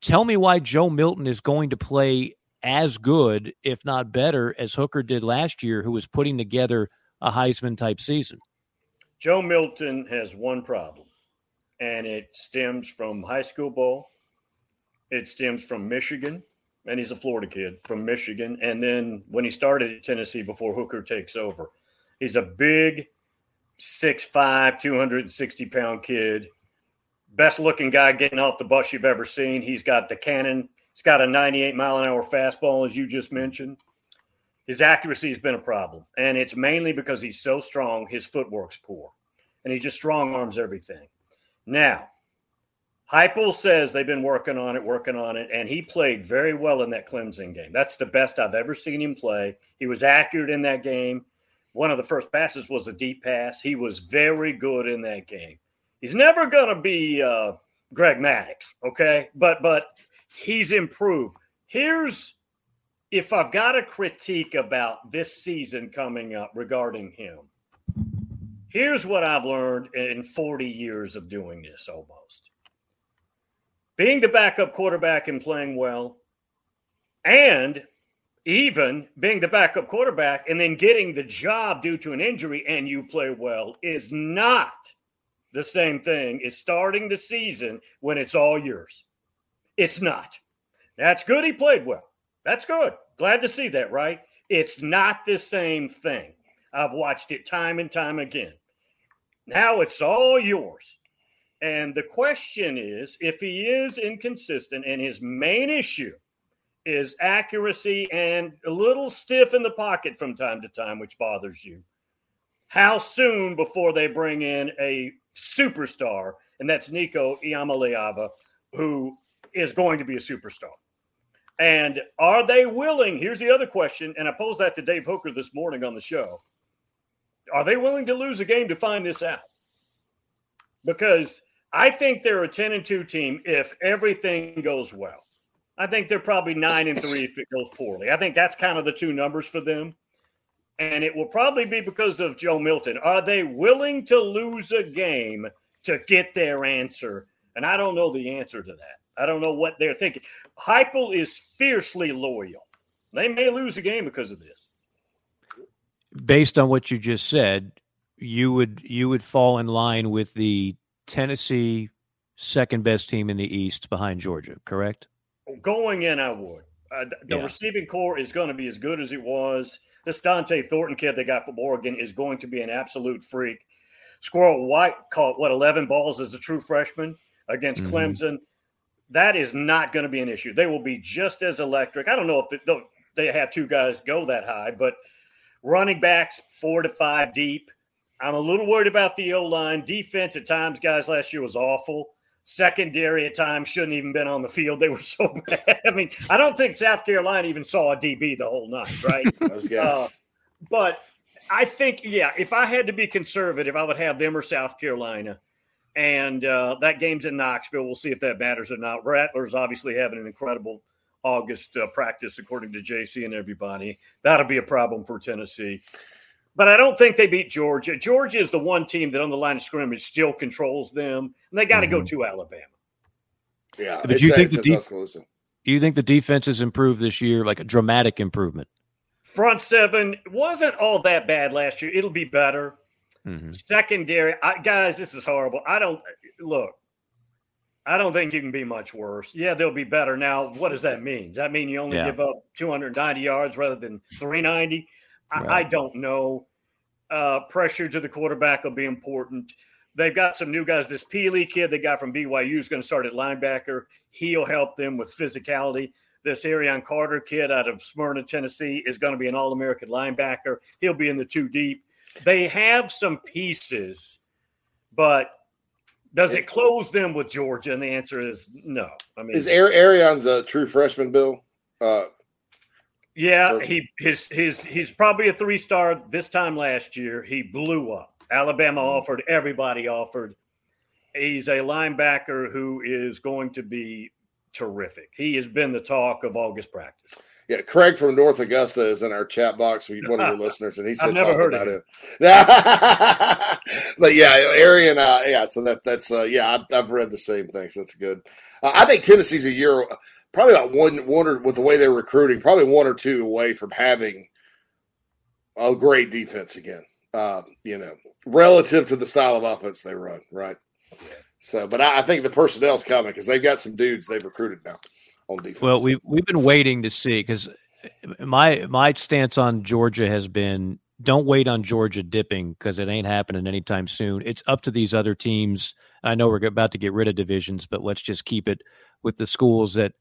tell me why Joe Milton is going to play as good, if not better, as Hooker did last year, who was putting together a Heisman type season. Joe Milton has one problem, and it stems from high school ball it stems from Michigan, and he's a Florida kid from Michigan. And then when he started at Tennessee before Hooker takes over, he's a big, 6'5, 260 pound kid. Best looking guy getting off the bus you've ever seen. He's got the cannon. He's got a 98 mile an hour fastball, as you just mentioned. His accuracy has been a problem. And it's mainly because he's so strong, his footwork's poor. And he just strong arms everything. Now, Heupel says they've been working on it, working on it, and he played very well in that Clemson game. That's the best I've ever seen him play. He was accurate in that game. One of the first passes was a deep pass. He was very good in that game. He's never going to be uh, Greg Maddux, okay? But but he's improved. Here's if I've got a critique about this season coming up regarding him. Here's what I've learned in 40 years of doing this almost being the backup quarterback and playing well, and even being the backup quarterback and then getting the job due to an injury and you play well is not the same thing as starting the season when it's all yours. It's not. That's good. He played well. That's good. Glad to see that, right? It's not the same thing. I've watched it time and time again. Now it's all yours. And the question is if he is inconsistent and his main issue is accuracy and a little stiff in the pocket from time to time, which bothers you, how soon before they bring in a superstar, and that's Nico Iamaleava, who is going to be a superstar? And are they willing? Here's the other question, and I posed that to Dave Hooker this morning on the show. Are they willing to lose a game to find this out? Because I think they're a 10 and 2 team if everything goes well. I think they're probably 9 and 3 if it goes poorly. I think that's kind of the two numbers for them. And it will probably be because of Joe Milton. Are they willing to lose a game to get their answer? And I don't know the answer to that. I don't know what they're thinking. Heupel is fiercely loyal. They may lose a game because of this. Based on what you just said, you would you would fall in line with the Tennessee second best team in the East behind Georgia, correct? Going in, I would. Uh, the yeah. receiving corps is going to be as good as it was. This Dont'e Thornton kid they got from Oregon is going to be an absolute freak. Squirrel White caught what eleven balls as a true freshman against mm-hmm. Clemson. That is not going to be an issue. They will be just as electric. I don't know if they, they have two guys go that high, but running backs four to five deep I'm a little worried about the O line. Defense at times, guys, last year was awful. Secondary at times shouldn't even been on the field. They were so bad. I mean, I don't think South Carolina even saw a DB the whole night, right? Those guys. Uh, but I think, yeah, if I had to be conservative, I would have them or South Carolina. And uh, that game's in Knoxville. We'll see if that matters or not. Rattlers obviously having an incredible August uh, practice, according to JC and everybody. That'll be a problem for Tennessee. But I don't think they beat Georgia. Georgia is the one team that on the line of scrimmage still controls them, and they got to mm-hmm. go to Alabama. Yeah, but you think the de- you think the defense has improved this year, like a dramatic improvement? Front seven wasn't all that bad last year. It'll be better. Mm-hmm. Secondary, I, guys, this is horrible. I don't look. I don't think you can be much worse. Yeah, they'll be better. Now, what does that mean? Does that mean you only yeah. give up 290 yards rather than 390? Right. I, I, don't know. Uh, pressure to the quarterback will be important. They've got some new guys. This Pili kid they got from BYU is going to start at linebacker. He'll help them with physicality. This Arion Carter kid out of Smyrna, Tennessee, is going to be an All American linebacker. He'll be in the two deep. They have some pieces, but does it close them with Georgia? And the answer is no. I mean, is Arion's a true freshman, Bill? Uh, yeah, he his his he's probably a three star this time last year. He blew up. Alabama mm-hmm. offered, everybody offered. He's a linebacker who is going to be terrific. He has been the talk of August practice. Yeah, Craig from North Augusta is in our chat box. We one of your listeners, and he said, "I've never heard about it." but yeah, Arion, uh, yeah. So that that's uh, yeah, I've, I've, read the same things. So that's good. Uh, I think Tennessee's a year probably about one one or with the way they're recruiting, probably one or two away from having a great defense again. Uh, you know, relative to the style of offense they run, right? So, but I, I think the personnel's coming because they've got some dudes they've recruited now on defense. Well, we've we've been waiting to see because my my stance on Georgia has been don't wait on Georgia dipping because it ain't happening anytime soon. It's up to these other teams. I know we're about to get rid of divisions, but let's just keep it with the schools that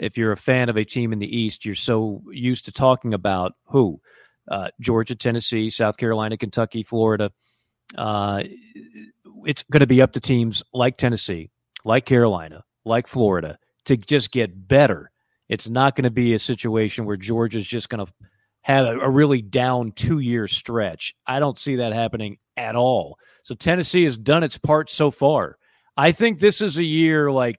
if you're a fan of a team in the East, you're so used to talking about who uh, Georgia, Tennessee, South Carolina, Kentucky, Florida. Uh, it's going to be up to teams like Tennessee, like Carolina, like Florida to just get better. It's not going to be a situation where Georgia's just going to have a, a really down two year stretch. I don't see that happening at all. So Tennessee has done its part so far. I think this is a year like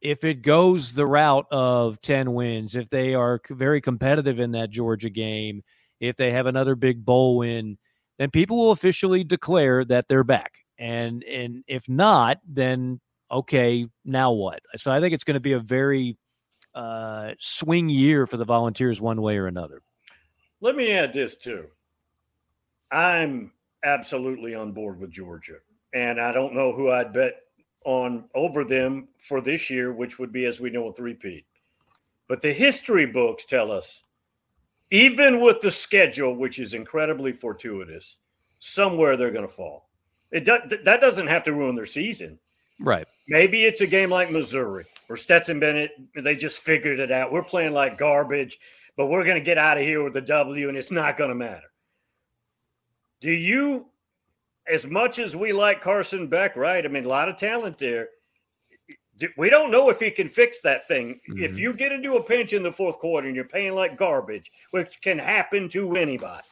if it goes the route of 10 wins, if they are very competitive in that Georgia game, if they have another big bowl win, then people will officially declare that they're back. And and if not, then okay, now what? So I think it's going to be a very uh, swing year for the Volunteers, one way or another. Let me add this too. I'm absolutely on board with Georgia, and I don't know who I'd bet on over them for this year, which would be, as we know, a three-peat. But the history books tell us, even with the schedule, which is incredibly fortuitous, somewhere they're going to fall. It do, that doesn't have to ruin their season. Right. Maybe it's a game like Missouri where Stetson Bennett, they just figured it out. We're playing like garbage, but we're going to get out of here with a W and it's not going to matter. Do you, as much as we like Carson Beck, right? I mean, a lot of talent there. We don't know if he can fix that thing. Mm-hmm. If you get into a pinch in the fourth quarter and you're paying like garbage, which can happen to anybody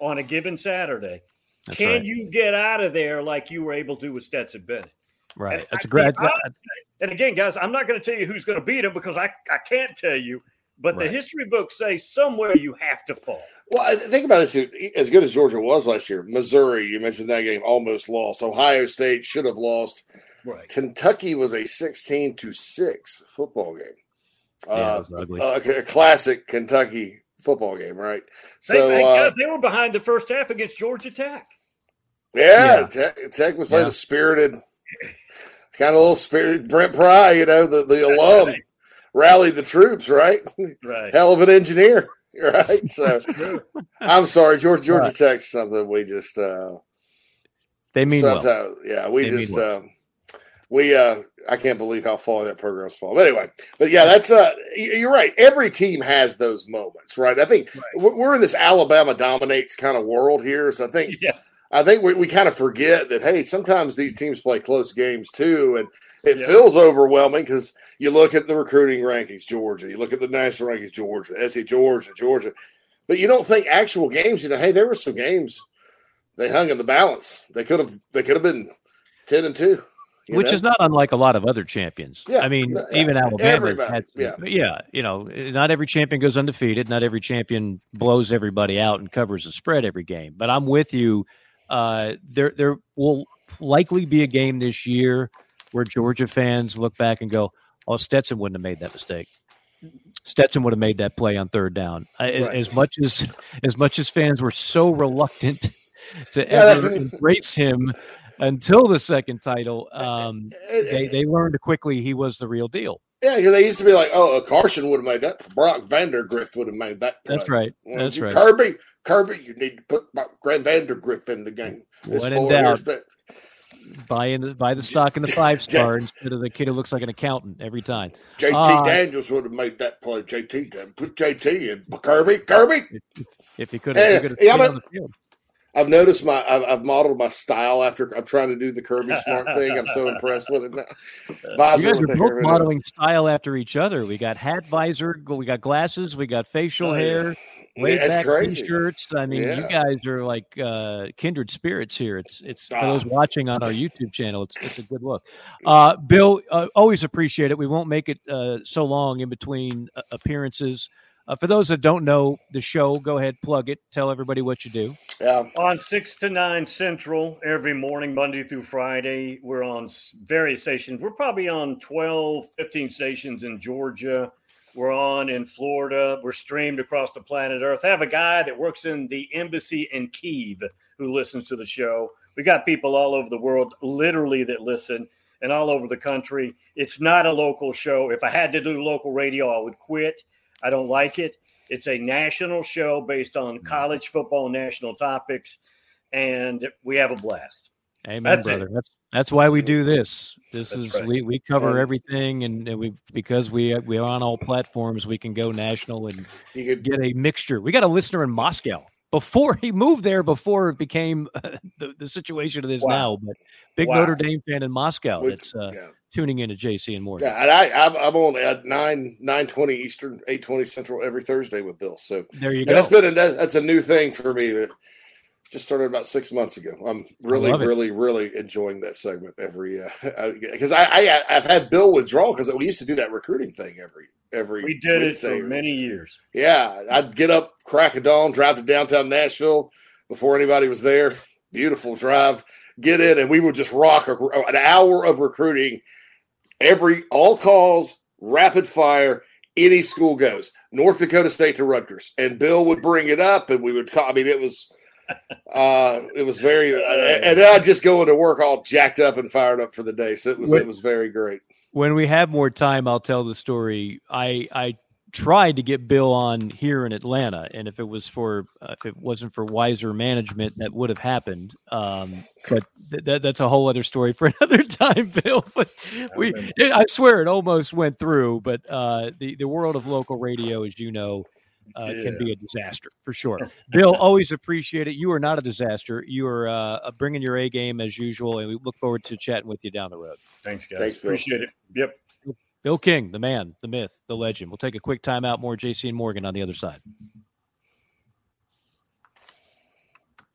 on a given Saturday, That's can right. you get out of there like you were able to with Stetson Bennett? Right. And That's I, a great. and again, guys, I'm not going to tell you who's going to beat him because I, I can't tell you. But right. the history books say somewhere you have to fall. Well, think about this. As good as Georgia was last year, Missouri, you mentioned that game, almost lost. Ohio State should have lost. Right. Kentucky was a 16 to 6 football game. Yeah, uh, a, a, classic Kentucky football game, right? So, they, uh, guys, they were behind the first half against Georgia Tech. Yeah, yeah. Tech, Tech was playing yeah. a spirited kind of a little spirit. Brent Pry, you know, the, the alum right. Rallied the troops, right? Right. Hell of an engineer, right? So I'm sorry, Georgia Georgia right. Tech's something we just uh they mean sometimes well. yeah, we they just well. uh we uh I can't believe how far that program's fallen. But anyway, but yeah, that's uh you're right. Every team has those moments, right? I think right. we're in this Alabama dominates kind of world here. So I think yeah. I think we, we kind of forget that, hey, sometimes these teams play close games too. And it yeah. feels overwhelming because you look at the recruiting rankings, Georgia, you look at the national rankings, Georgia, SC Georgia, Georgia. But you don't think actual games, you know, hey, there were some games they hung in the balance. They could have they could have been ten and two. Which know? is not unlike a lot of other champions. Yeah, I mean, yeah, even Alabama had, yeah. yeah, you know, not every champion goes undefeated. Not every champion blows everybody out and covers the spread every game. But I'm with you uh, there there will likely be a game this year where Georgia fans look back and go, "Oh, Stetson wouldn't have made that mistake. Stetson would have made that play on third down." Right. As much as as much as fans were so reluctant to ever embrace him until the second title, um, they they learned quickly he was the real deal. Yeah, because they used to be like, "Oh, Carson would have made that. Brock Vandagriff would have made that." Play. That's right. That's right. Kirby, Kirby, you need to put Grant Vandagriff in the game. When in doubt, buy in the buy the stock in the five star instead of the kid who looks like an accountant every time. JT uh, Daniels would have made that play. JT, put JT in. Kirby, Kirby. If he could have, yeah, on the field. I've noticed my I've, I've, modeled my style after I'm trying to do the Kirby Smart thing. I'm so impressed with it now. Visor you guys are both modeling style after each other. We got hat visor, we got glasses, we got facial oh, hair, laid yeah, back shirts. I mean, yeah. you guys are like uh, kindred spirits here. It's it's for those watching on our YouTube channel. It's it's a good look. Uh, Bill, uh, always appreciate it. We won't make it uh, so long in between uh, appearances. Uh, for those that don't know the show, go ahead, plug it. Tell everybody what you do. Yeah. On 6 to 9 Central every morning, Monday through Friday. We're on various stations. We're probably on 12, 15 stations in Georgia. We're on in Florida. We're streamed across the planet Earth. I have a guy that works in the embassy in Kiev who listens to the show. We got people all over the world, literally, that listen and all over the country. It's not a local show. If I had to do local radio, I would quit I don't like it. It's a national show based on mm-hmm. college football national topics, and we have a blast. Amen, that's brother. It. That's that's why we do this. This that's is right. we, we cover everything, and, and, we because we we are on all platforms, we can go national and you could, get a mixture. We got a listener in Moscow before he moved there, before it became the, the situation it is wow. now. But big wow. Notre Dame fan in Moscow. that's uh, yeah tuning in to JC and more. Yeah, and I, I'm, I'm on at nine nine twenty Eastern, eight twenty Central every Thursday with Bill. So there you go. That's been a, that's a new thing for me that just started about six months ago. I'm really, really, really enjoying that segment every because uh, I, I have had Bill withdraw because we used to do that recruiting thing every every. We did Wednesday. it for many years. Yeah, I'd get up, crack a dawn, drive to downtown Nashville before anybody was there. Beautiful drive. Get in, and we would just rock a, an hour of recruiting every all calls, rapid fire, any school goes. North Dakota State to Rutgers, and Bill would bring it up, and we would. Call, I mean, it was, uh, it was very, and then I'd just go into work all jacked up and fired up for the day. So it was, it was very great. When we have more time, I'll tell the story. I I tried to get Bill on here in Atlanta, and if it was for uh, if it wasn't for wiser management, that would have happened. Um, but th- that, that's a whole other story for another time, Bill. But we, it, I swear, it almost went through. But uh, the the world of local radio, as you know. Uh, yeah. Can be a disaster for sure. Bill, always appreciate it. You are not a disaster. You are uh, bringing your A game as usual, and we look forward to chatting with you down the road. Thanks, guys. Thanks, appreciate it. Yep. Bill King, the man, the myth, the legend. We'll take a quick timeout. More JC and Morgan on the other side.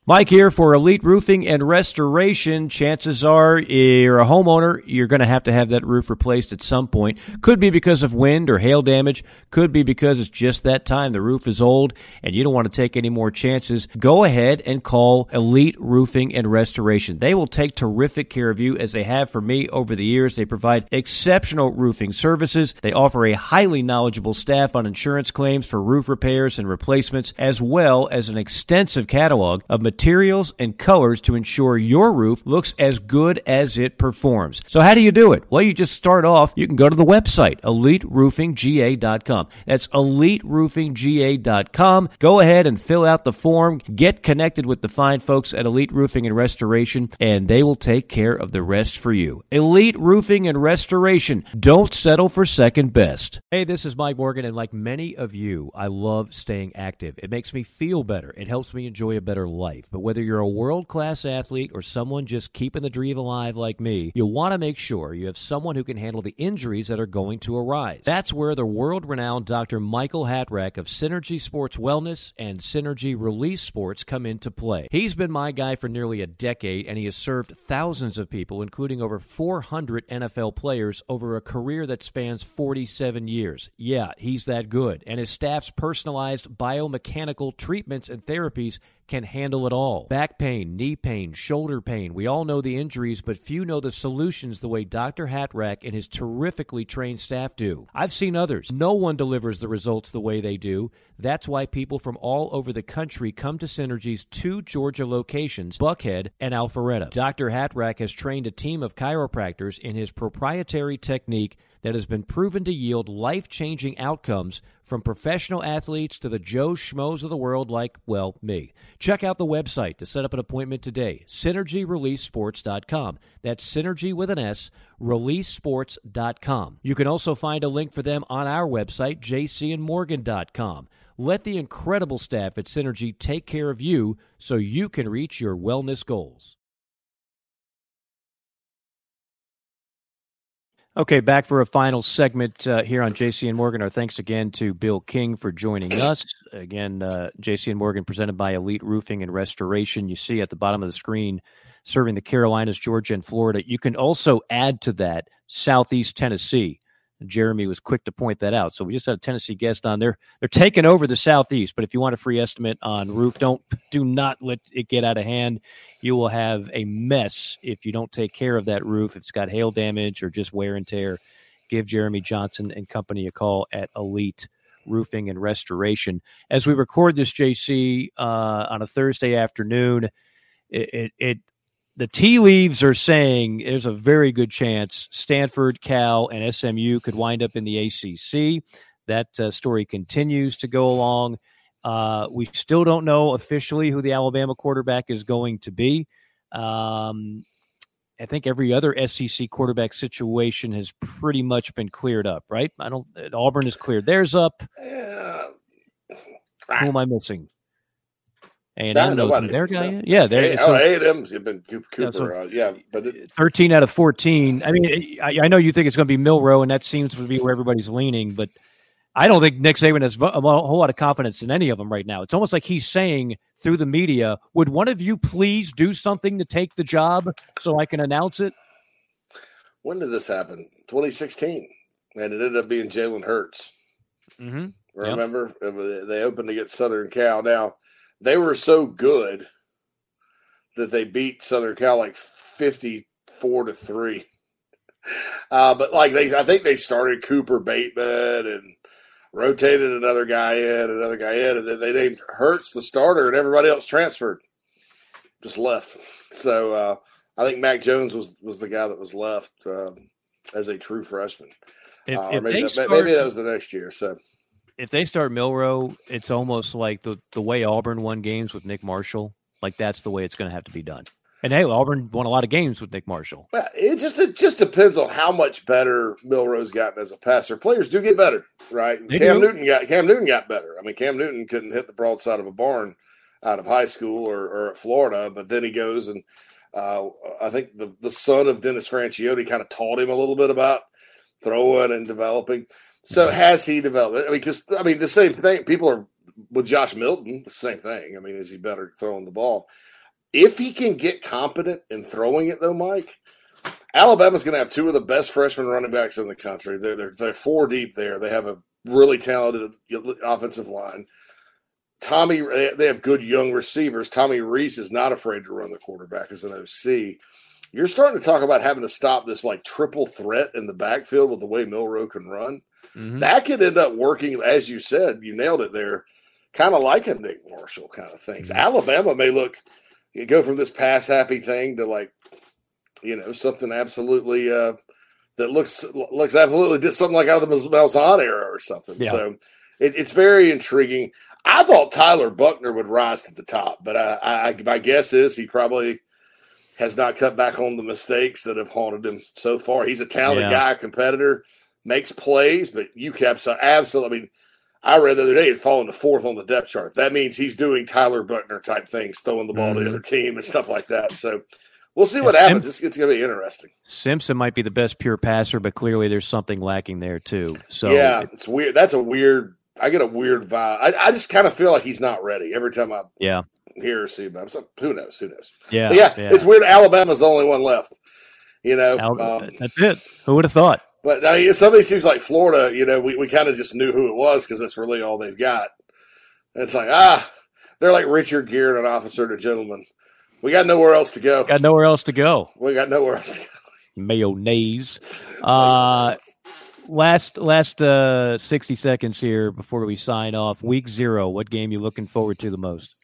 Mike here for Elite Roofing and Restoration. Chances are you're a homeowner, you're going to have to have that roof replaced at some point. Could be because of wind or hail damage. Could be because it's just that time. The roof is old and you don't want to take any more chances. Go ahead and call Elite Roofing and Restoration. They will take terrific care of you as they have for me over the years. They provide exceptional roofing services. They offer a highly knowledgeable staff on insurance claims for roof repairs and replacements, as well as an extensive catalog of materials materials and colors to ensure your roof looks as good as it performs. So how do you do it? Well, you just start off, you can go to the website, eliteroofingga.com. That's eliteroofingga.com. Go ahead and fill out the form, get connected with the fine folks at Elite Roofing and Restoration, and they will take care of the rest for you. Elite Roofing and Restoration. Don't settle for second best. Hey, this is Mike Morgan, and like many of you, I love staying active. It makes me feel better. It helps me enjoy a better life. But whether you're a world class athlete or someone just keeping the dream alive like me, you'll want to make sure you have someone who can handle the injuries that are going to arise. That's where the world renowned Dr. Michael Hatrack of Synergy Sports Wellness and Synergy Release Sports come into play. He's been my guy for nearly a decade and he has served thousands of people, including over 400 NFL players, over a career that spans 47 years. Yeah, he's that good. And his staff's personalized biomechanical treatments and therapies can handle it all. Back pain, knee pain, shoulder pain. We all know the injuries, but few know the solutions the way Dr. Hatrack and his terrifically trained staff do. I've seen others. No one delivers the results the way they do. That's why people from all over the country come to Synergy's two Georgia locations, Buckhead and Alpharetta. Dr. Hatrack has trained a team of chiropractors in his proprietary technique that has been proven to yield life changing outcomes from professional athletes to the Joe Schmoes of the world, like, well, me. Check out the website to set up an appointment today synergyreleasesports.com. That's synergy with an S, releasesports.com. You can also find a link for them on our website, jcandmorgan.com. Let the incredible staff at Synergy take care of you so you can reach your wellness goals. Okay, back for a final segment uh, here on JC and Morgan. Our thanks again to Bill King for joining us. Again, uh, JC and Morgan presented by Elite Roofing and Restoration. You see at the bottom of the screen, serving the Carolinas, Georgia, and Florida. You can also add to that Southeast Tennessee. Jeremy was quick to point that out. So we just had a Tennessee guest on there. They're taking over the southeast, but if you want a free estimate on roof, don't do not let it get out of hand. You will have a mess if you don't take care of that roof. If it's got hail damage or just wear and tear, give Jeremy Johnson and company a call at Elite Roofing and Restoration. As we record this, JC, uh, on a Thursday afternoon, it, it, it the tea leaves are saying there's a very good chance Stanford, Cal, and SMU could wind up in the ACC. That uh, story continues to go along. Uh, we still don't know officially who the Alabama quarterback is going to be. Um, I think every other SEC quarterback situation has pretty much been cleared up, right? I don't. Auburn is cleared theirs up. Uh, who am I missing? A and M knows their guy. Yeah, they oh, A and M's have been Cooper. Yeah, so uh, yeah, but it, thirteen out of fourteen. I mean, I, I know you think it's going to be Milroe, and that seems to be where everybody's leaning, but I don't think Nick Saban has a whole lot of confidence in any of them right now. It's almost like he's saying through the media, "Would one of you please do something to take the job so I can announce it?" When did this happen? 2016, and it ended up being Jalen Hurts. Mm-hmm. Remember, yep. they opened to get Southern Cal. Now they were so good that they beat Southern Cal like 54 to 3. Uh, but like they, I think they started Cooper Bateman and rotated another guy in, another guy in, and then they named Hurts the starter, and everybody else transferred, just left. So uh, I think Mac Jones was was the guy that was left um, as a true freshman. If, Uh, or maybe, that, maybe that was the next year. So if they start Milroe, it's almost like the the way Auburn won games with Nick Marshall. Like that's the way it's going to have to be done. And hey, Auburn won a lot of games with Nick Marshall. well, it just it just depends on how much better Milroe's gotten as a passer. Players do get better, right? They Cam do. Newton got Cam Newton got better. I mean, Cam Newton couldn't hit the broadside of a barn out of high school or, or at Florida, but then he goes and uh, I think the the son of Dennis Franchione kind of taught him a little bit about throwing and developing. So has he developed? I mean, just I mean the same thing. People are with Josh Milton, the same thing. I mean, is he better throwing the ball? If he can get competent in throwing it, though, Mike, Alabama's going to have two of the best freshman running backs in the country. They're, they're they're four deep there. They have a really talented offensive line. Tommy, they have good young receivers. Tommy Rees is not afraid to run the quarterback as an OC. You're starting to talk about having to stop this like triple threat in the backfield with the way Milroe can run. Mhm. That could end up working, as you said, you nailed it there, kind of like a Nick Marshall kind of things. Mhm. Alabama may look, you go from this pass happy thing to like, you know, something absolutely uh, that looks looks absolutely something like out of the Malzahn era or something. Yeah. So it, it's very intriguing. I thought Tyler Buchner would rise to the top, but I, I, my guess is he probably has not cut back on the mistakes that have haunted him so far. He's a talented Yeah. guy, competitor, makes plays, but UCAP's absolutely. I mean, I read the other day he'd fallen to fourth on the depth chart. That means he's doing Tyler Buchner type things, throwing the ball to Mhm. the other team and stuff like that. So we'll see what Sim- happens. It's, it's going to be interesting. Simpson might be the best pure passer, but clearly there's something lacking there too. So yeah, it's weird. That's a weird. I get a weird vibe. I, I just kind of feel like he's not ready every time I yeah, hear or see about him. So who knows? Who knows? yeah, But yeah, it's weird. Alabama's the only one left. You know, Al- um, that's it. Who would have thought? But I mean, somebody seems like Florida. You know, we, we kind of just knew who it was because that's really all they've got. And it's like ah, they're like Richard and an officer and a gentleman. We got nowhere else to go. Got nowhere else to go. We got nowhere else to go. Mayonnaise. Uh, last last uh, sixty seconds here before we sign off. Week zero. What game you looking forward to the most?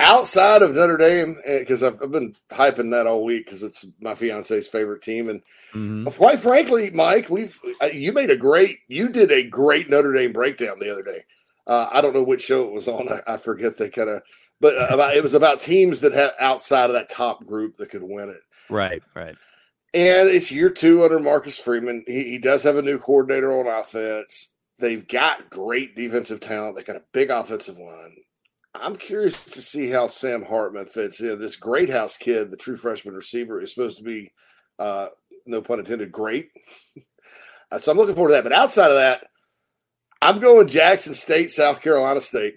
Outside of Notre Dame, because I've, I've been hyping that all week because it's my fiance's favorite team, and Mhm. quite frankly, Mike, we've uh, you made a great, you did a great Notre Dame breakdown the other day. Uh, I don't know which show it was on. I, I forget the kind of, but uh, about it was about teams that have outside of that top group that could win it. Right, right. And it's year two under Marcus Freeman. He, he does have a new coordinator on offense. They've got great defensive talent. They got a big offensive line. I'm curious to see how Sam Hartman fits in. This Greathouse kid, the true freshman receiver, is supposed to be, uh, no pun intended, great. Uh, so I'm looking forward to that. But outside of that, I'm going Jackson State, South Carolina State.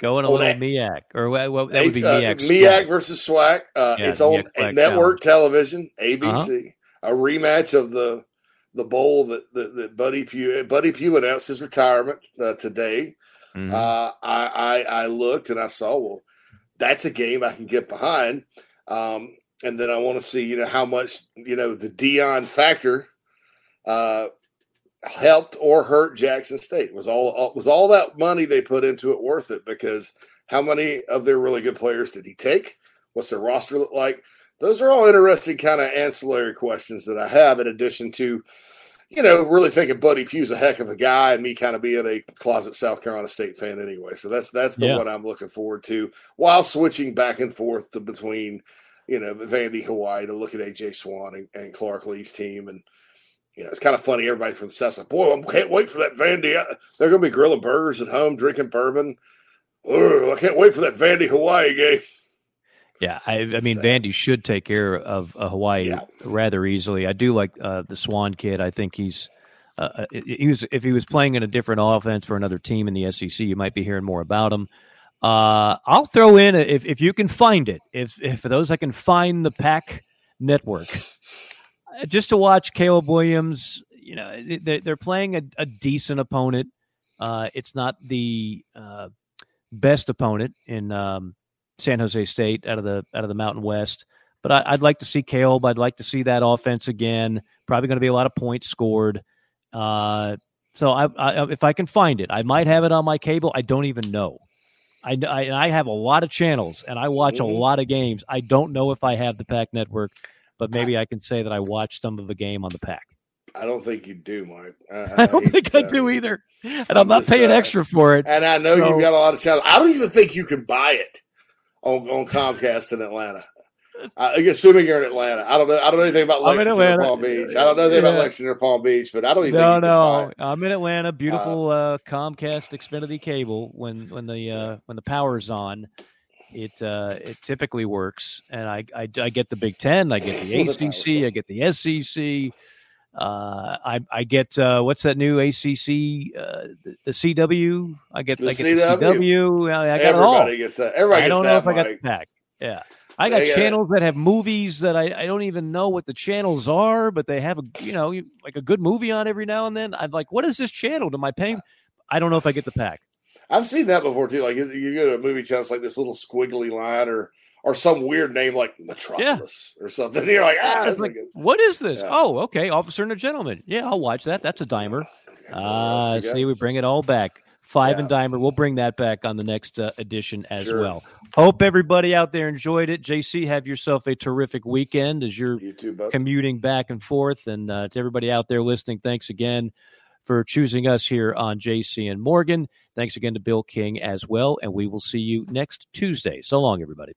Going a Oh, little that- MEAC, or what, that would be Uh, MEAC. MEAC versus SWAC. Uh, Yeah, it's on network television, ABC. Uh-huh. A rematch of the the bowl that that, that Buddy Pough Buddy Pough announced his retirement uh, today. Mhm. Uh, I, I I looked and I saw well, that's a game I can get behind. Um, and then I want to see you know how much you know the Deion factor uh, helped or hurt Jackson State. Was all was all that money they put into it worth it? Because how many of their really good players did he take? What's their roster look like? Those are all interesting kind of ancillary questions that I have in addition to, you know, really thinking Buddy Pough's a heck of a guy and me kind of being a closet South Carolina State fan anyway. So that's that's the Yeah. one I'm looking forward to while switching back and forth to between, you know, Vandy, Hawaii to look at AJ Swann and, and Clark Lea's team. And, you know, it's kind of funny. Everybody from the South like, boy, I can't wait for that Vandy. Uh, they're going to be grilling burgers at home, drinking bourbon. Ugh, I can't wait for that Vandy Hawaii game. Yeah, I, I mean, So- Vandy should take care of uh, Hawaii Yeah. rather easily. I do like uh, the Swann kid. I think he's uh, uh, he was if he was playing in a different offense for another team in the SEC, you might be hearing more about him. Uh, I'll throw in if if you can find it. If if for those that can find the Pack Network, uh, just to watch Caleb Williams. You know, they, they're playing a, a decent opponent. Uh, it's not the uh, best opponent in um, San Jose State out of the out of the Mountain West. But I, I'd like to see Caleb. I'd like to see that offense again. Probably going to be a lot of points scored. Uh, So I, I, if I can find it, I might have it on my cable. I don't even know. I, I, I have a lot of channels and I watch Mhm. a lot of games. I don't know if I have the Pack Network, but maybe I can say that I watched some of the game on the Pack. I don't think you do, Mike. I don't hate think I do either, and I'm I'm not just, paying uh, extra for it. And I know So- you've got a lot of channels. I don't even think you can buy it on, on Comcast in Atlanta. I, assuming you're in Atlanta, I don't know. I don't know anything about I'm in Lexington or Palm Beach. I don't know anything about Lexington or Palm Beach, but I don't even No, think you can buy no. I'm in Atlanta. Beautiful uh, Comcast Xfinity cable. When when the uh, when the power's on, it uh, it typically works, and I, I I get the Big Ten, I get the Well, ACC. I get the SEC. Uh, I I get uh, what's that new ACC? Uh, the, the CW. I get The I get CW? the CW. I, I got it all. Everybody gets that. Everybody I don't know that, if I got Mike. the pack. Yeah. I got They got- channels that have movies that I, I don't even know what the channels are, but they have a you know like a good movie on every now and then. I'm like, what is this channel? Am I paying? I don't know if I get the pack. I've seen that before too. Like you go to a movie channel, it's like this little squiggly line or or some weird name like Metropolis or something. You're like, ah, like, what is this? Yeah. Oh, okay, Officer and a Gentleman. Yeah, I'll watch that. That's a dimer. Ah, see, we bring it all back. Five and dimer. We'll bring that back on the next uh, edition as Sure. well. Hope everybody out there enjoyed it. JC, have yourself a terrific weekend as you're you too, commuting back and forth. And uh, to everybody out there listening, thanks again for choosing us here on JC and Morgan. Thanks again to Bill King as well. And we will see you next Tuesday. So long, everybody.